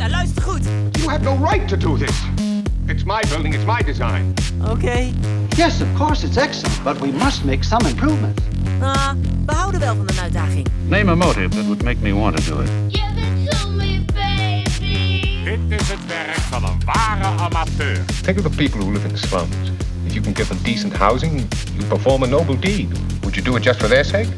Sparta, luister goed. You have no right to do this. It's my building, it's my design. Okay. Yes, of course, it's excellent, but we must make some improvements. Ah, we houden wel van een uitdaging. Name a motive that would make me want to do it. Give it to me, baby. Dit is het werk van een ware amateur. Think of the people who live in the slums. If you can give them decent housing, you perform a noble deed. Would you do it just for their sake?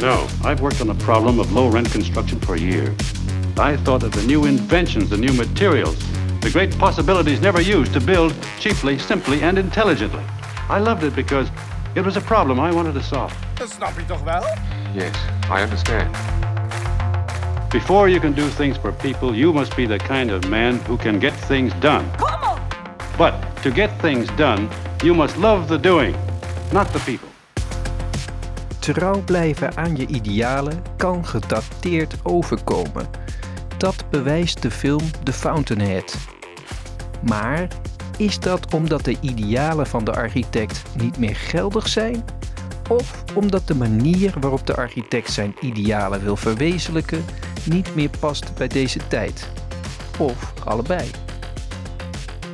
No, I've worked on the problem of low rent construction for years. I thought of the new inventions, the new materials, the great possibilities never used to build cheaply, simply, and intelligently. I loved it because it was a problem I wanted to solve. Dat snap je toch wel? Yes, I understand. Before you can do things for people, you must be the kind of man who can get things done. Kom op! But to get things done, you must love the doing, not the people. Trouw blijven aan je idealen kan gedateerd overkomen. Dat bewijst de film The Fountainhead. Maar is dat omdat de idealen van de architect niet meer geldig zijn? Of omdat de manier waarop de architect zijn idealen wil verwezenlijken niet meer past bij deze tijd? Of allebei?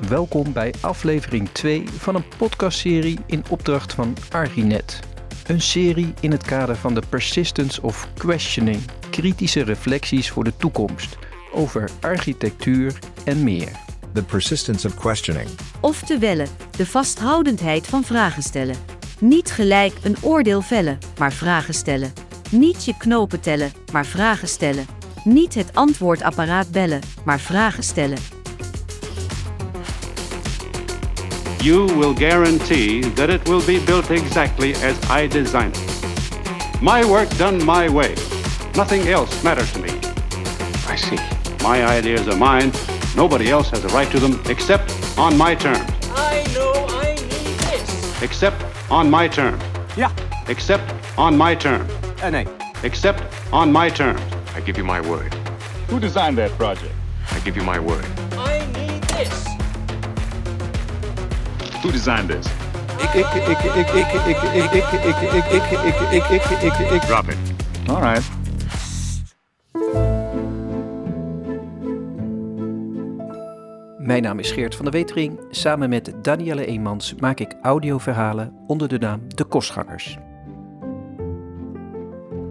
Welkom bij aflevering 2 van een podcastserie in opdracht van Archinet. Een serie in het kader van de Persistence of Questioning, kritische reflecties voor de toekomst over architectuur en meer. The persistence of questioning. Oftewel, de vasthoudendheid van vragen stellen. Niet gelijk een oordeel vellen, maar vragen stellen. Niet je knopen tellen, maar vragen stellen. Niet het antwoordapparaat bellen, maar vragen stellen. You will guarantee that it will be built exactly as I designed it. My work done my way. Nothing else matters to me. I see. My ideas are mine. Nobody else has a right to them except on my terms. I know I need this. Except on my terms. Yeah. Except on my terms. en nee. Except on my terms. I give you my word. Who designed that project? I give you my word. I need this. Who designed this? Drop it. All right. Mijn naam is Geert van der Wetering. Samen met Danielle Eemans maak ik audioverhalen onder de naam De Kostgangers.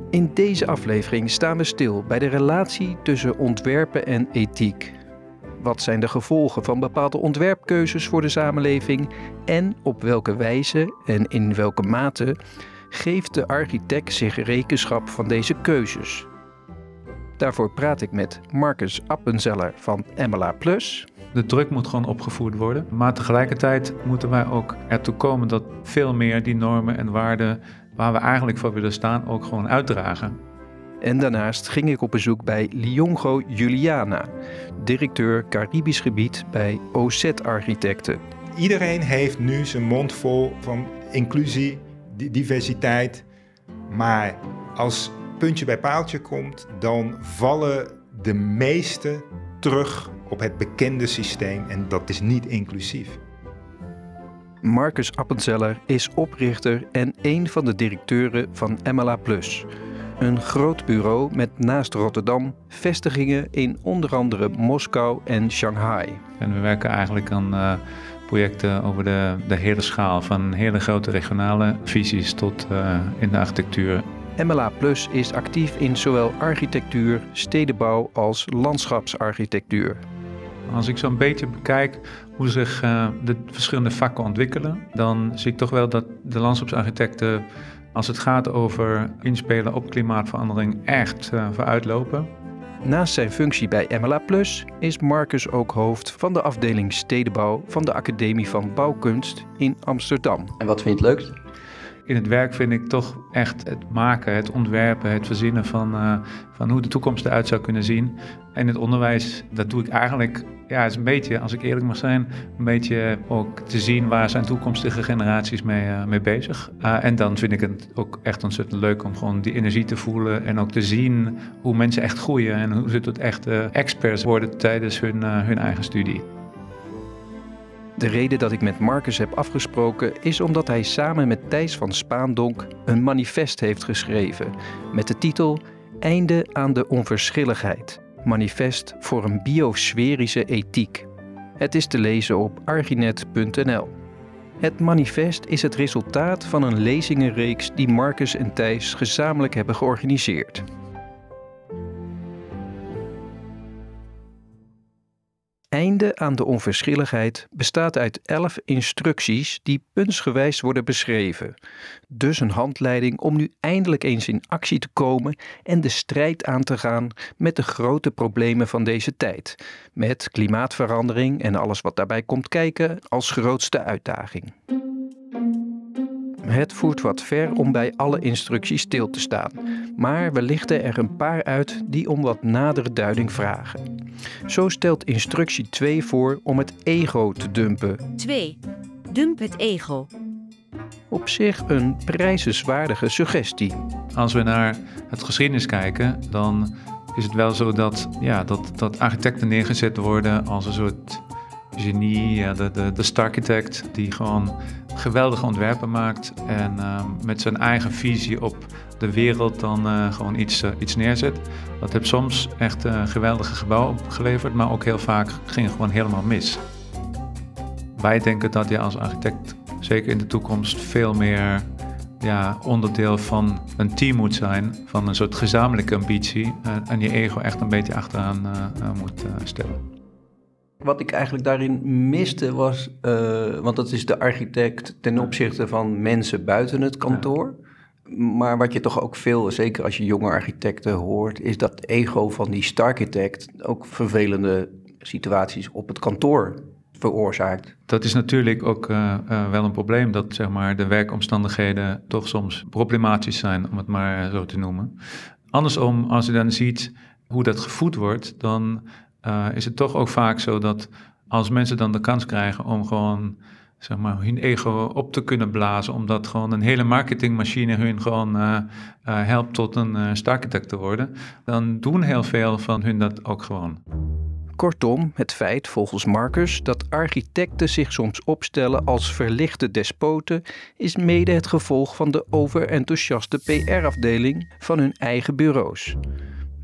In deze aflevering staan we stil bij de relatie tussen ontwerpen en ethiek. Wat zijn de gevolgen van bepaalde ontwerpkeuzes voor de samenleving en op welke wijze en in welke mate geeft de architect zich rekenschap van deze keuzes? Daarvoor praat ik met Marcus Appenzeller van MLA Plus, De druk moet gewoon opgevoerd worden. Maar tegelijkertijd moeten wij ook ertoe komen dat veel meer die normen en waarden waar we eigenlijk voor willen staan ook gewoon uitdragen. En daarnaast ging ik op bezoek bij Liongo Juliana, directeur Caribisch gebied bij OZ Architecten. Iedereen heeft nu zijn mond vol van inclusie, di- diversiteit. Maar als puntje bij paaltje komt, dan vallen de meesten terug op het bekende systeem en dat is niet inclusief. Marcus Appenzeller is oprichter en een van de directeuren van MLA Plus. Een groot bureau met naast Rotterdam vestigingen in onder andere Moskou en Shanghai. En we werken eigenlijk aan eh, projecten over de, de hele schaal, van hele grote regionale visies tot eh, in de architectuur. MLA Plus is actief in zowel architectuur, stedenbouw als landschapsarchitectuur. Als ik zo'n beetje bekijk hoe zich eh, de verschillende vakken ontwikkelen, dan zie ik toch wel dat de landschapsarchitecten, als het gaat over inspelen op klimaatverandering, echt uh, vooruitlopen. Naast zijn functie bij MLA Plus is Marcus ook hoofd van de afdeling stedenbouw van de Academie van Bouwkunst in Amsterdam. En wat vind je het leukst? In het werk vind ik toch echt het maken, het ontwerpen, het verzinnen van, uh, van hoe de toekomst eruit zou kunnen zien. En het onderwijs, dat doe ik eigenlijk, ja, is een beetje, als ik eerlijk mag zijn, een beetje ook te zien waar zijn toekomstige generaties mee, uh, mee bezig. Uh, en dan vind ik het ook echt ontzettend leuk om gewoon die energie te voelen en ook te zien hoe mensen echt groeien en hoe ze tot echt experts worden tijdens hun, hun eigen studie. De reden dat ik met Marcus heb afgesproken is omdat hij samen met Thijs van Spaandonk een manifest heeft geschreven met de titel Einde aan de onverschilligheid. Manifest voor een biosferische ethiek. Het is te lezen op arginet.nl. Het manifest is het resultaat van een lezingenreeks die Marcus en Thijs gezamenlijk hebben georganiseerd. Einde aan de onverschilligheid bestaat uit elf instructies die puntsgewijs worden beschreven. Dus een handleiding om nu eindelijk eens in actie te komen en de strijd aan te gaan met de grote problemen van deze tijd. Met klimaatverandering en alles wat daarbij komt kijken als grootste uitdaging. Het voert wat ver om bij alle instructies stil te staan, maar we lichten er een paar uit die om wat nadere duiding vragen. Zo stelt instructie 2 voor om het ego te dumpen. 2. Dump het ego. Op zich een prijzenswaardige suggestie. Als we naar het geschiedenis kijken, dan is het wel zo dat, ja, dat, dat architecten neergezet worden als een soort genie, ja, de, de, de starchitect die gewoon geweldige ontwerpen maakt en uh, met zijn eigen visie op de wereld dan uh, gewoon iets, uh, iets neerzet. Dat heeft soms echt een geweldige gebouw opgeleverd, maar ook heel vaak ging het gewoon helemaal mis. Wij denken dat je als architect zeker in de toekomst veel meer ja, onderdeel van een team moet zijn, van een soort gezamenlijke ambitie en je ego echt een beetje achteraan moet stellen. Wat ik eigenlijk daarin miste was, uh, want dat is de architect ten opzichte van mensen buiten het kantoor. Maar wat je toch ook veel, zeker als je jonge architecten hoort, is dat ego van die starchitect ook vervelende situaties op het kantoor veroorzaakt. Dat is natuurlijk ook uh, uh, wel een probleem, dat zeg maar, de werkomstandigheden toch soms problematisch zijn, om het maar zo te noemen. Andersom, als je dan ziet hoe dat gevoed wordt, dan uh, is het toch ook vaak zo dat als mensen dan de kans krijgen om gewoon zeg maar, hun ego op te kunnen blazen, omdat gewoon een hele marketingmachine hun gewoon uh, uh, helpt tot een uh, te worden, dan doen heel veel van hun dat ook gewoon. Kortom, het feit volgens Marcus dat architecten zich soms opstellen als verlichte despoten is mede het gevolg van de overenthousiaste PR-afdeling van hun eigen bureaus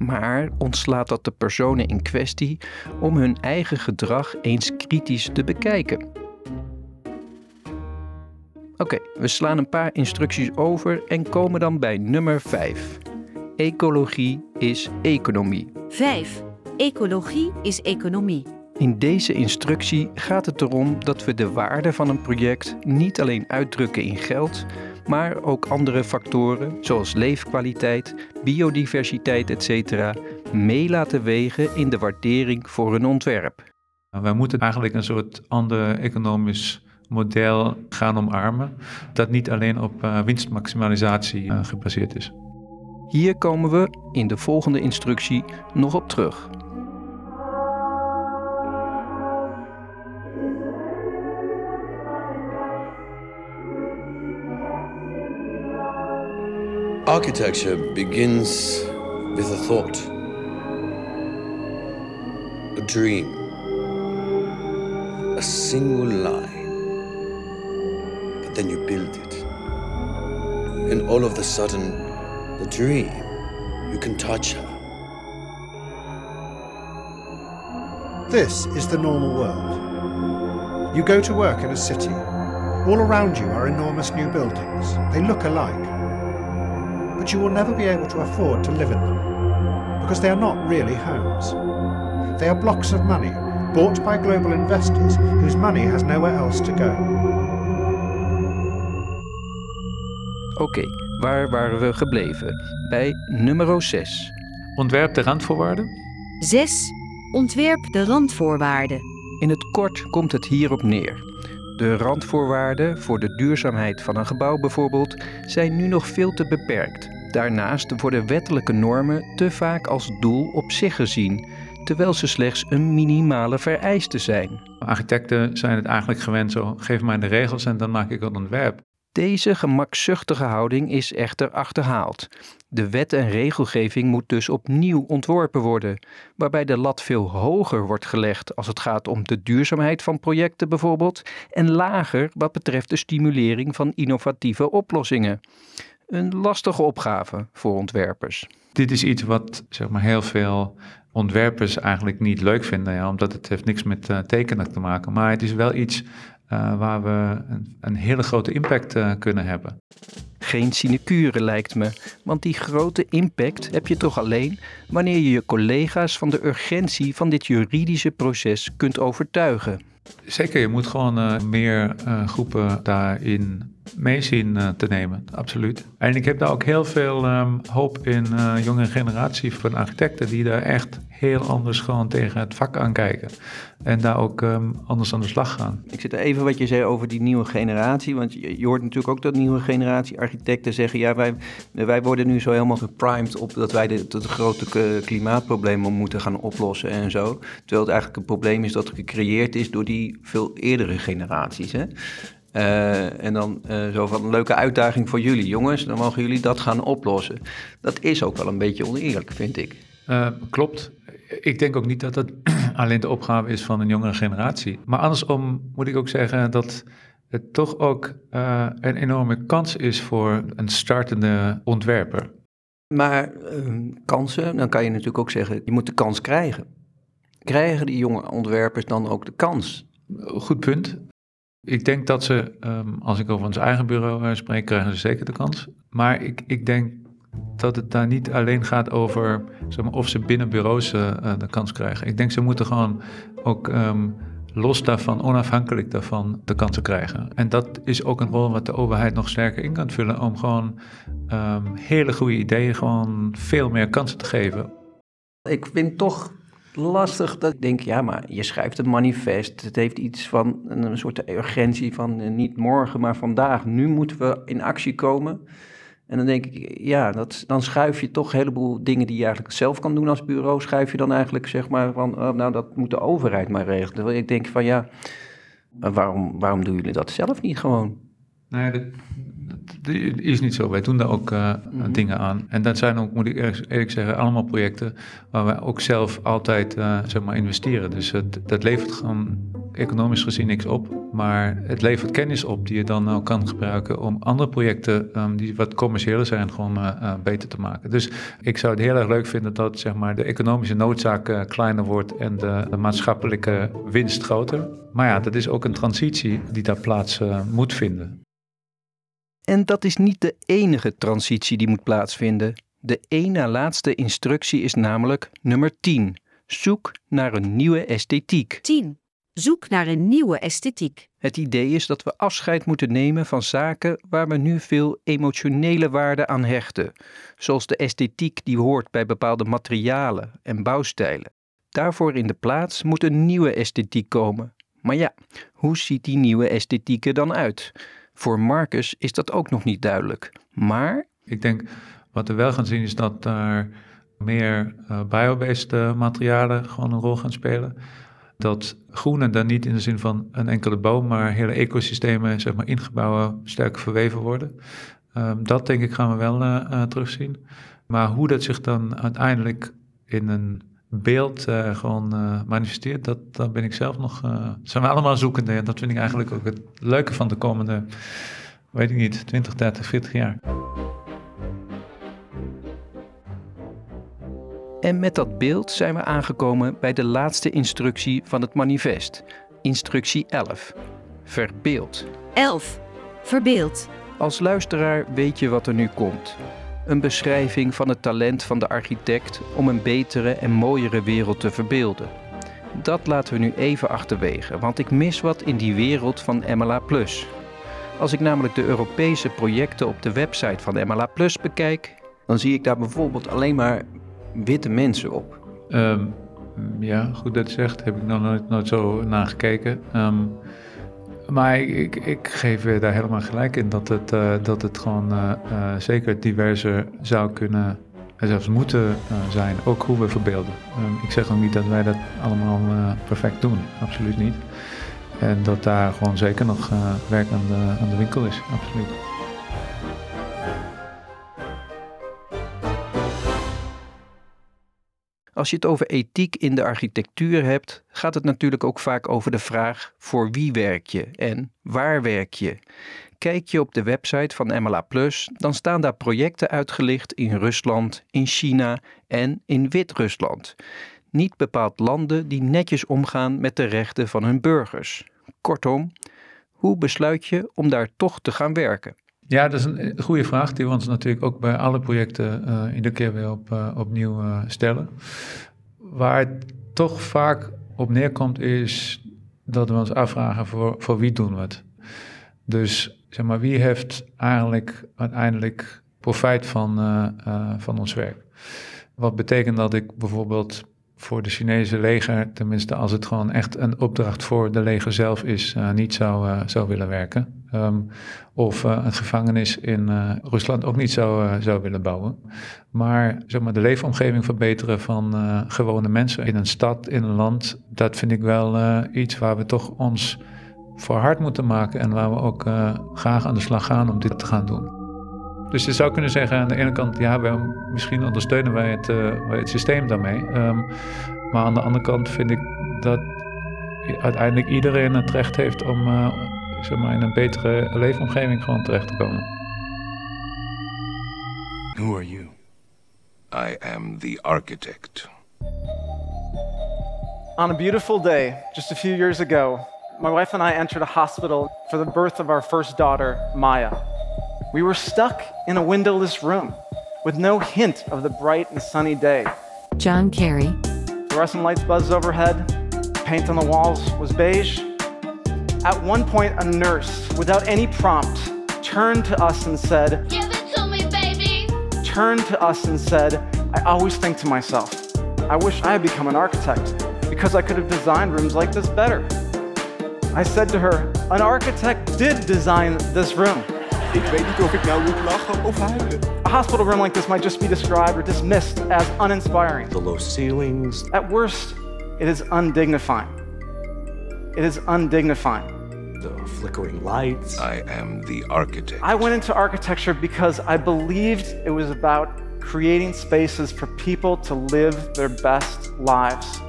maar ontslaat dat de personen in kwestie om hun eigen gedrag eens kritisch te bekijken. Oké, we slaan een paar instructies over en komen dan bij nummer 5. Ecologie is economie. 5. Ecologie is economie. In deze instructie gaat het erom dat we de waarde van een project niet alleen uitdrukken in geld, maar ook andere factoren zoals leefkwaliteit, biodiversiteit etc. mee laten wegen in de waardering voor een ontwerp. Wij moeten eigenlijk een soort ander economisch model gaan omarmen dat niet alleen op uh, winstmaximalisatie uh, gebaseerd is. Hier komen we in de volgende instructie nog op terug. Architecture begins with a thought, a dream, a single line. But then you build it. And all of a sudden, the dream, you can touch her. This is the normal world. You go to work in a city. All around you are enormous new buildings. They look alike but you will never be able to afford to live in them because they are not really homes. They are blocks of money bought by global investors whose money has nowhere else to go. Oké, okay, waar waren we gebleven? Bij nummer 6. Ontwerp de randvoorwaarden. 6. Ontwerp de randvoorwaarden. In het kort komt het hierop neer. De randvoorwaarden voor de duurzaamheid van een gebouw bijvoorbeeld zijn nu nog veel te beperkt. Daarnaast worden wettelijke normen te vaak als doel op zich gezien, terwijl ze slechts een minimale vereiste zijn. Architecten zijn het eigenlijk gewend zo, geef mij de regels en dan maak ik een ontwerp. Deze gemakzuchtige houding is echter achterhaald. De wet en regelgeving moet dus opnieuw ontworpen worden, waarbij de lat veel hoger wordt gelegd als het gaat om de duurzaamheid van projecten bijvoorbeeld, en lager wat betreft de stimulering van innovatieve oplossingen. Een lastige opgave voor ontwerpers. Dit is iets wat zeg maar, heel veel ontwerpers eigenlijk niet leuk vinden, ja, omdat het heeft niks met uh, tekenen te maken. Maar het is wel iets uh, waar we een, een, hele grote impact uh, kunnen hebben. Geen sinecure lijkt me, want die grote impact heb je toch alleen wanneer je je collega's van de urgentie van dit juridische proces kunt overtuigen. Zeker, je moet gewoon uh, meer groepen daarin mee zien uh, te nemen, absoluut. En ik heb daar ook heel veel um, hoop in jonge generatie van architecten die daar echt heel anders gewoon tegen het vak aankijken. En daar ook um, anders aan de slag gaan. Ik zit even wat je zei over die nieuwe generatie. Want je, hoort natuurlijk ook dat nieuwe generatie architecten zeggen... ja, wij, wij worden nu zo helemaal geprimed op dat wij de, de grote klimaatproblemen moeten gaan oplossen en zo. Terwijl het eigenlijk een probleem is dat gecreëerd is door die veel eerdere generaties. Hè? Uh, en dan uh, zo van een leuke uitdaging voor jullie, jongens. Dan mogen jullie dat gaan oplossen. Dat is ook wel een beetje oneerlijk, vind ik. Uh, klopt. Ik denk ook niet dat dat alleen de opgave is van een jongere generatie. Maar andersom moet ik ook zeggen dat het toch ook een enorme kans is voor een startende ontwerper. Maar kansen, dan kan je natuurlijk ook zeggen, je moet de kans krijgen. Krijgen die jonge ontwerpers dan ook de kans? Goed punt. Ik denk dat ze, um, als ik over ons eigen bureau uh, spreek, krijgen ze zeker de kans. Maar ik, ik denk dat het daar niet alleen gaat over zeg maar, of ze binnen bureaus uh, de kans krijgen. Ik denk ze moeten gewoon ook um, los daarvan, onafhankelijk daarvan, de kansen krijgen. En dat is ook een rol wat de overheid nog sterker in kan vullen om gewoon um, hele goede ideeën gewoon veel meer kansen te geven. Ik vind toch lastig dat ik denk, ja, maar je schrijft een manifest. Het heeft iets van een soort urgentie van uh, niet morgen, maar vandaag. Nu moeten we in actie komen. En dan denk ik, ja, dat, dan schuif je toch een heleboel dingen die je eigenlijk zelf kan doen als bureau, schuif je dan eigenlijk zeg maar van, oh, nou dat moet de overheid maar regelen. Ik denk van ja, waarom, waarom doen jullie dat zelf niet gewoon? Dat is niet zo. Wij doen daar ook uh, mm-hmm. dingen aan. En dat zijn ook, moet ik eerlijk zeggen, allemaal projecten waar wij ook zelf altijd uh, zeg maar investeren. Dus het, dat levert gewoon economisch gezien niks op. Maar het levert kennis op die je dan ook kan gebruiken om andere projecten um, die wat commerciëler zijn, gewoon uh, beter te maken. Dus ik zou het heel erg leuk vinden dat zeg maar, de economische noodzaak kleiner wordt en de, de, maatschappelijke winst groter. Maar ja, dat is ook een transitie die daar plaats moet vinden. En dat is niet de enige transitie die moet plaatsvinden. De één na laatste instructie is namelijk nummer 10. Zoek naar een nieuwe esthetiek. 10. Zoek naar een nieuwe esthetiek. Het idee is dat we afscheid moeten nemen van zaken waar we nu veel emotionele waarde aan hechten, zoals de esthetiek die hoort bij bepaalde materialen en bouwstijlen. Daarvoor in de plaats moet een nieuwe esthetiek komen. Maar ja, hoe ziet die nieuwe esthetiek er dan uit? Voor Marcus is dat ook nog niet duidelijk. Maar. Ik denk wat we wel gaan zien is dat daar meer uh, biobased uh, materialen gewoon een rol gaan spelen. Dat groene dan niet in de zin van een enkele boom, maar hele ecosystemen, zeg maar ingebouwen, sterk verweven worden. Um, dat denk ik gaan we wel uh, terugzien. Maar hoe dat zich dan uiteindelijk in een beeld uh, gewoon uh, manifesteert, dat, dat ben ik zelf nog. Uh, zijn we allemaal zoekende. En dat vind ik eigenlijk ook het leuke van de komende, weet ik niet, 20, 30, 40 jaar. En met dat beeld zijn we aangekomen bij de laatste instructie van het manifest. Instructie 11. Verbeeld. 11. Verbeeld. Als luisteraar weet je wat er nu komt. Een beschrijving van het talent van de architect om een betere en mooiere wereld te verbeelden. Dat laten we nu even achterwege, want ik mis wat in die wereld van MLA. Als ik namelijk de Europese projecten op de website van MLA bekijk, dan zie ik daar bijvoorbeeld alleen maar witte mensen op. Um, ja, goed dat je zegt, heb ik nog nooit, nooit zo nagekeken. Um, maar ik, ik, geef daar helemaal gelijk in dat het, uh, dat het gewoon uh, uh, zeker diverser zou kunnen en zelfs moeten zijn. Ook hoe we verbeelden. Um, ik zeg ook niet dat wij dat allemaal perfect doen, absoluut niet. En dat daar gewoon zeker nog werk aan de, aan de winkel is, absoluut. Als je het over ethiek in de architectuur hebt, gaat het natuurlijk ook vaak over de vraag voor wie werk je en waar werk je. Kijk je op de website van MLA Plus, dan staan daar projecten uitgelicht in Rusland, in China en in Wit-Rusland. niet bepaald landen die netjes omgaan met de rechten van hun burgers. Kortom, hoe besluit je om daar toch te gaan werken? Ja, dat is een goede vraag die we ons natuurlijk ook bij alle projecten uh, iedere keer weer op, uh, opnieuw stellen. Waar het toch vaak op neerkomt is dat we ons afvragen voor, voor wie doen we het. Dus zeg maar, wie heeft eigenlijk uiteindelijk profijt van, van ons werk? Wat betekent dat ik bijvoorbeeld voor de Chinese leger, tenminste als het gewoon echt een opdracht voor de leger zelf is, uh, niet zou, uh, zou willen werken. Um, of uh, een gevangenis in Rusland ook niet zou, zou willen bouwen. Maar, zeg maar de leefomgeving verbeteren van gewone mensen in een stad, in een land, dat vind ik wel iets waar we toch ons voor hard moeten maken en waar we ook graag aan de slag gaan om dit te gaan doen. Dus je zou kunnen zeggen aan de ene kant, ja, we, misschien ondersteunen wij het, uh, het systeem daarmee. Um, maar aan de andere kant vind ik dat uiteindelijk iedereen het recht heeft om uh, zeg maar in een betere leefomgeving gewoon terecht te komen. Who are you? I am the architect. On a beautiful day, just a few years ago, my wife and I entered a hospital for the birth of our first daughter, Maya. We were stuck in a windowless room with no hint of the bright and sunny day. John Kerry. Fluorescent lights buzzed overhead. Paint on the walls was beige. At one point, a nurse, without any prompt, turned to us and said, Give it to me, baby. Turned to us and said, I always think to myself, I wish I had become an architect because I could have designed rooms like this better. I said to her, An architect did design this room. Ik weet niet of ik nou moet lachen of huilen. A hospital room like this might just be described or dismissed as uninspiring. The low ceilings. At worst, it is undignifying. It is undignifying. The flickering lights. I am the architect. I went into architecture because I believed it was about creating spaces for people to live their best lives.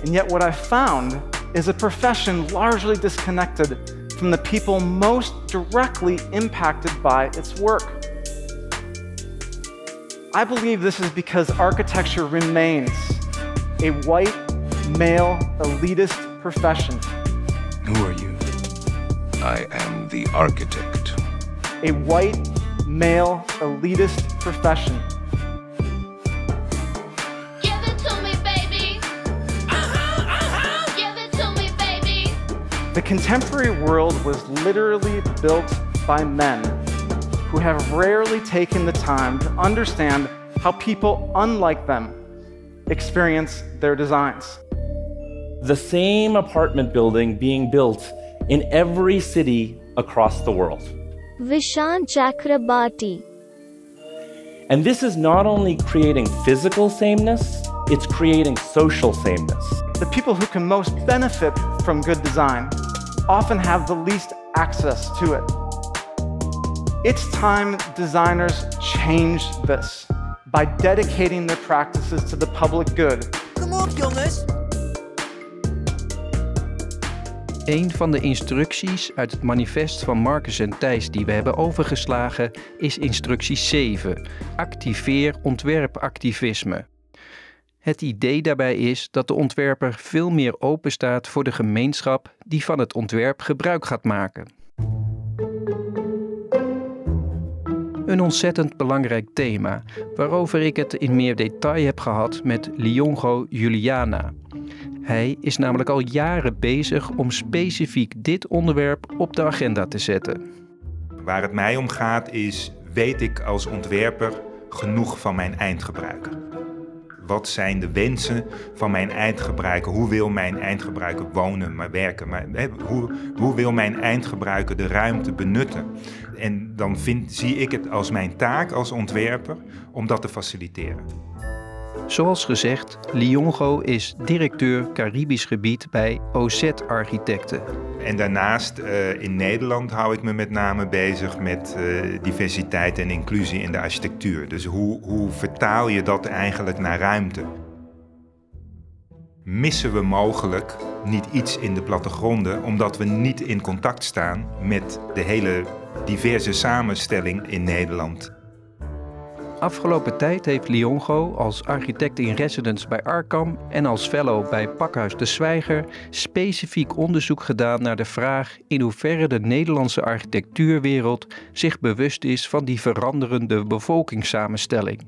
And yet, what I found is a profession largely disconnected from the people most directly impacted by its work. I believe this is because architecture remains a white, male, elitist profession. Who are you? I am the architect. A white, male, elitist profession. Contemporary world was literally built by men who have rarely taken the time to understand how people unlike them experience their designs. The same apartment building being built in every city across the world. Vishant Chakrabarti. And this is not only creating physical sameness, it's creating social sameness. The people who can most benefit from good design often have the least access to it. It's time designers change this by dedicating their practices to the public good. Kom op, jongens. Een van de instructies uit het manifest van Marcus en Thijs die we hebben overgeslagen is instructie 7. Activeer ontwerpactivisme. Het idee daarbij is dat de ontwerper veel meer open staat voor de gemeenschap die van het ontwerp gebruik gaat maken. Een ontzettend belangrijk thema, waarover ik het in meer detail heb gehad met Liongo Juliana. Hij is namelijk al jaren bezig om specifiek dit onderwerp op de agenda te zetten. Waar het mij om gaat is, weet ik als ontwerper genoeg van mijn eindgebruiker? Wat zijn de wensen van mijn eindgebruiker? Hoe wil mijn eindgebruiker wonen, maar werken? Maar, hoe, hoe wil mijn eindgebruiker de ruimte benutten? En dan vind, zie ik het als mijn taak als ontwerper om dat te faciliteren. Zoals gezegd, Liongo is directeur Caribisch gebied bij OZ Architecten. En daarnaast uh, in Nederland hou ik me met name bezig met uh, diversiteit en inclusie in de architectuur. Dus hoe, hoe vertaal je dat eigenlijk naar ruimte? Missen we mogelijk niet iets in de plattegronden omdat we niet in contact staan met de hele diverse samenstelling in Nederland? Afgelopen tijd heeft Liongo als architect in residence bij Arkham en als fellow bij Pakhuis de Zwijger specifiek onderzoek gedaan naar de vraag in hoeverre de Nederlandse architectuurwereld zich bewust is van die veranderende bevolkingssamenstelling.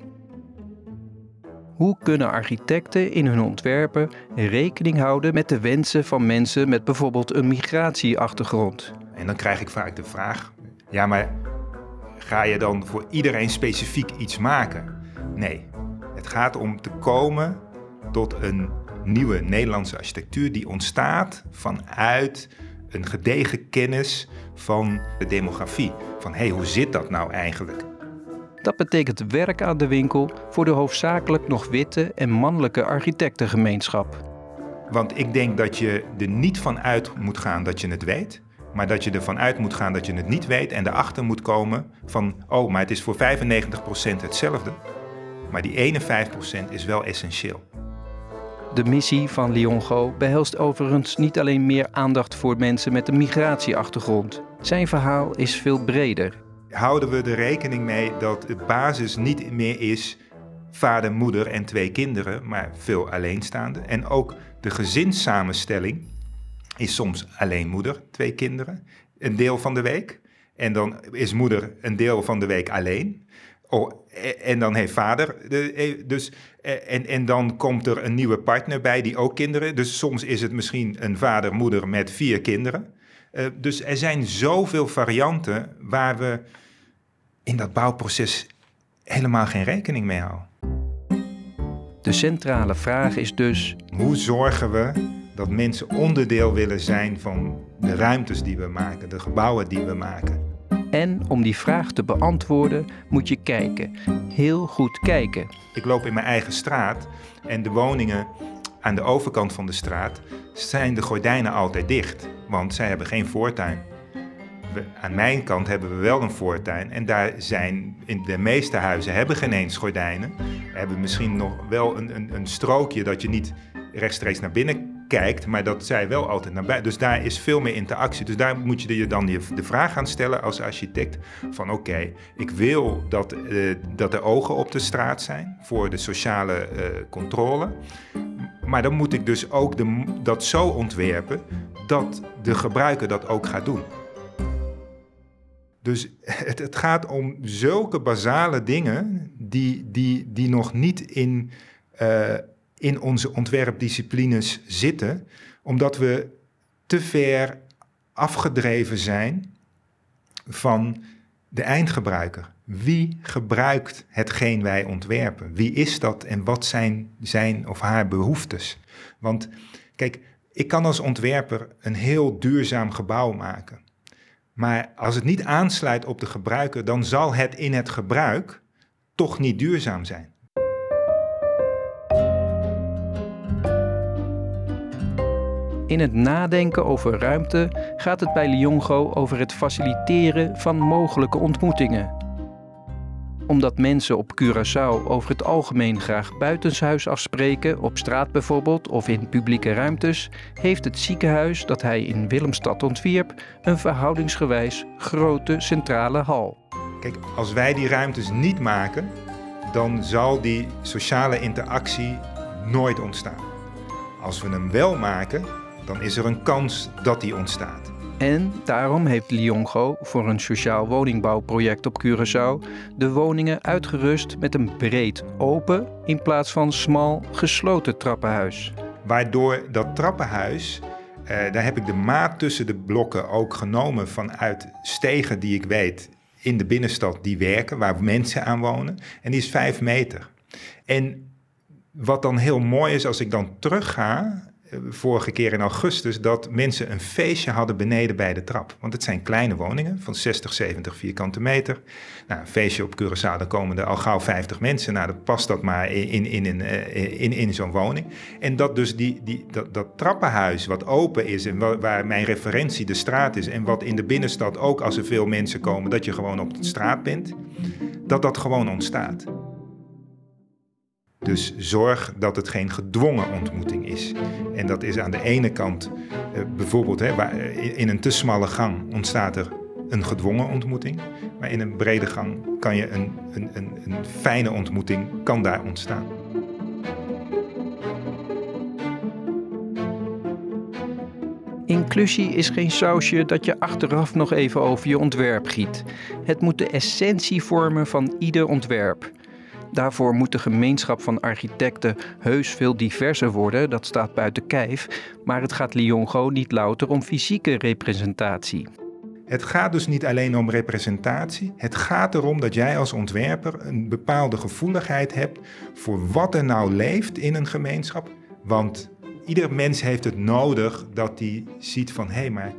Hoe kunnen architecten in hun ontwerpen rekening houden met de wensen van mensen met bijvoorbeeld een migratieachtergrond? En dan krijg ik vaak de vraag: ja, maar ga je dan voor iedereen specifiek iets maken? Nee, het gaat om te komen tot een nieuwe Nederlandse architectuur die ontstaat vanuit een gedegen kennis van de demografie. Van hé, hey, hoe zit dat nou eigenlijk? Dat betekent werk aan de winkel voor de hoofdzakelijk nog witte en mannelijke architectengemeenschap. Want ik denk dat je er niet van uit moet gaan dat je het weet, maar dat je ervan uit moet gaan dat je het niet weet en erachter moet komen van, oh, maar het is voor 95% hetzelfde, maar die 51% is wel essentieel. De missie van Liongo behelst overigens niet alleen meer aandacht voor mensen met een migratieachtergrond. Zijn verhaal is veel breder. Houden we er rekening mee dat de basis niet meer is vader, moeder en twee kinderen, maar veel alleenstaande. En ook de gezinssamenstelling is soms alleen moeder, twee kinderen, een deel van de week. En dan is moeder een deel van de week alleen. Oh, en dan heeft vader. De, dus, en, en dan komt er een nieuwe partner bij die ook kinderen. Dus soms is het misschien een vader, moeder met vier kinderen. Uh, dus er zijn zoveel varianten waar we in dat bouwproces helemaal geen rekening mee houden. De centrale vraag is dus: hoe zorgen we dat mensen onderdeel willen zijn van de ruimtes die we maken, de gebouwen die we maken? En om die vraag te beantwoorden moet je kijken. Heel goed kijken. Ik loop in mijn eigen straat en de woningen aan de overkant van de straat zijn de gordijnen altijd dicht, want zij hebben geen voortuin. We, aan mijn kant hebben we wel een voortuin en daar zijn in de meeste huizen hebben geen eens gordijnen. We hebben misschien nog wel een, een, een strookje dat je niet rechtstreeks naar binnen kijkt, maar dat zij wel altijd naar buiten. Dus daar is veel meer interactie. Dus daar moet je je dan de vraag aan stellen als architect van oké, ik wil dat, uh, dat er ogen op de straat zijn voor de sociale uh, controle. Maar dan moet ik dus ook de, dat zo ontwerpen dat de gebruiker dat ook gaat doen. Dus het, het gaat om zulke basale dingen die, die, die nog niet in, uh, in onze ontwerpdisciplines zitten, omdat we te ver afgedreven zijn van de eindgebruiker. Wie gebruikt hetgeen wij ontwerpen? Wie is dat en wat zijn zijn of haar behoeftes? Want kijk, ik kan als ontwerper een heel duurzaam gebouw maken. Maar als het niet aansluit op de gebruiker, dan zal het in het gebruik toch niet duurzaam zijn. In het nadenken over ruimte gaat het bij Liongo over het faciliteren van mogelijke ontmoetingen. Omdat mensen op Curaçao over het algemeen graag buitenshuis afspreken, op straat bijvoorbeeld of in publieke ruimtes, heeft het ziekenhuis dat hij in Willemstad ontwierp een verhoudingsgewijs grote centrale hal. Kijk, als wij die ruimtes niet maken, dan zal die sociale interactie nooit ontstaan. Als we hem wel maken, dan is er een kans dat die ontstaat. En daarom heeft Liongo voor een sociaal woningbouwproject op Curaçao de woningen uitgerust met een breed open in plaats van smal gesloten trappenhuis. Waardoor dat trappenhuis, eh, daar heb ik de maat tussen de blokken ook genomen vanuit stegen die ik weet in de binnenstad die werken, waar mensen aan wonen. En die is vijf meter. En wat dan heel mooi is als ik dan terugga vorige keer in augustus dat mensen een feestje hadden beneden bij de trap. Want het zijn kleine woningen van 60, 70 vierkante meter. Nou, een feestje op Curaçao, dan komen er al gauw 50 mensen. Nou, dan past dat maar in, in, in, in, eh, in, in zo'n woning. En dat dus die, die, dat, dat trappenhuis wat open is en waar, waar mijn referentie de straat is... en wat in de binnenstad ook als er veel mensen komen, dat je gewoon op de straat bent... dat dat gewoon ontstaat. Dus zorg dat het geen gedwongen ontmoeting is. En dat is aan de ene kant uh, bijvoorbeeld hè, waar, in een te smalle gang ontstaat er een gedwongen ontmoeting. Maar in een brede gang kan je een, een, een, een fijne ontmoeting kan daar ontstaan. Inclusie is geen sausje dat je achteraf nog even over je ontwerp giet. Het moet de essentie vormen van ieder ontwerp. Daarvoor moet de gemeenschap van architecten heus veel diverser worden, dat staat buiten kijf, maar het gaat Liongo niet louter om fysieke representatie. Het gaat dus niet alleen om representatie. Het gaat erom dat jij als ontwerper een bepaalde gevoeligheid hebt voor wat er nou leeft in een gemeenschap. Want ieder mens heeft het nodig dat hij ziet van hé, hey, maar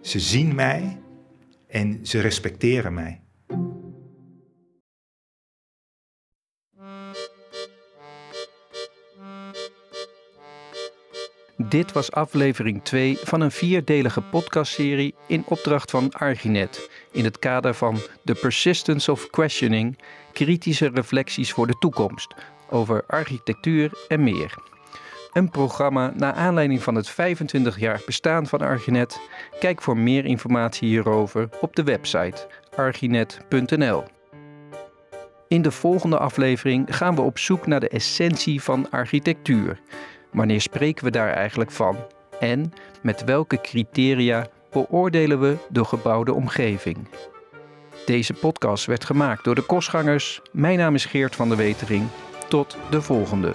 ze zien mij en ze respecteren mij. Dit was aflevering 2 van een vierdelige podcastserie in opdracht van Arginet in het kader van The Persistence of Questioning, kritische reflecties voor de toekomst over architectuur en meer. Een programma naar aanleiding van het 25 jaar bestaan van Arginet. Kijk voor meer informatie hierover op de website arginet.nl. In de volgende aflevering gaan we op zoek naar de essentie van architectuur. Wanneer spreken we daar eigenlijk van? En met welke criteria beoordelen we de gebouwde omgeving? Deze podcast werd gemaakt door de Kostgangers. Mijn naam is Geert van der Wetering. Tot de volgende.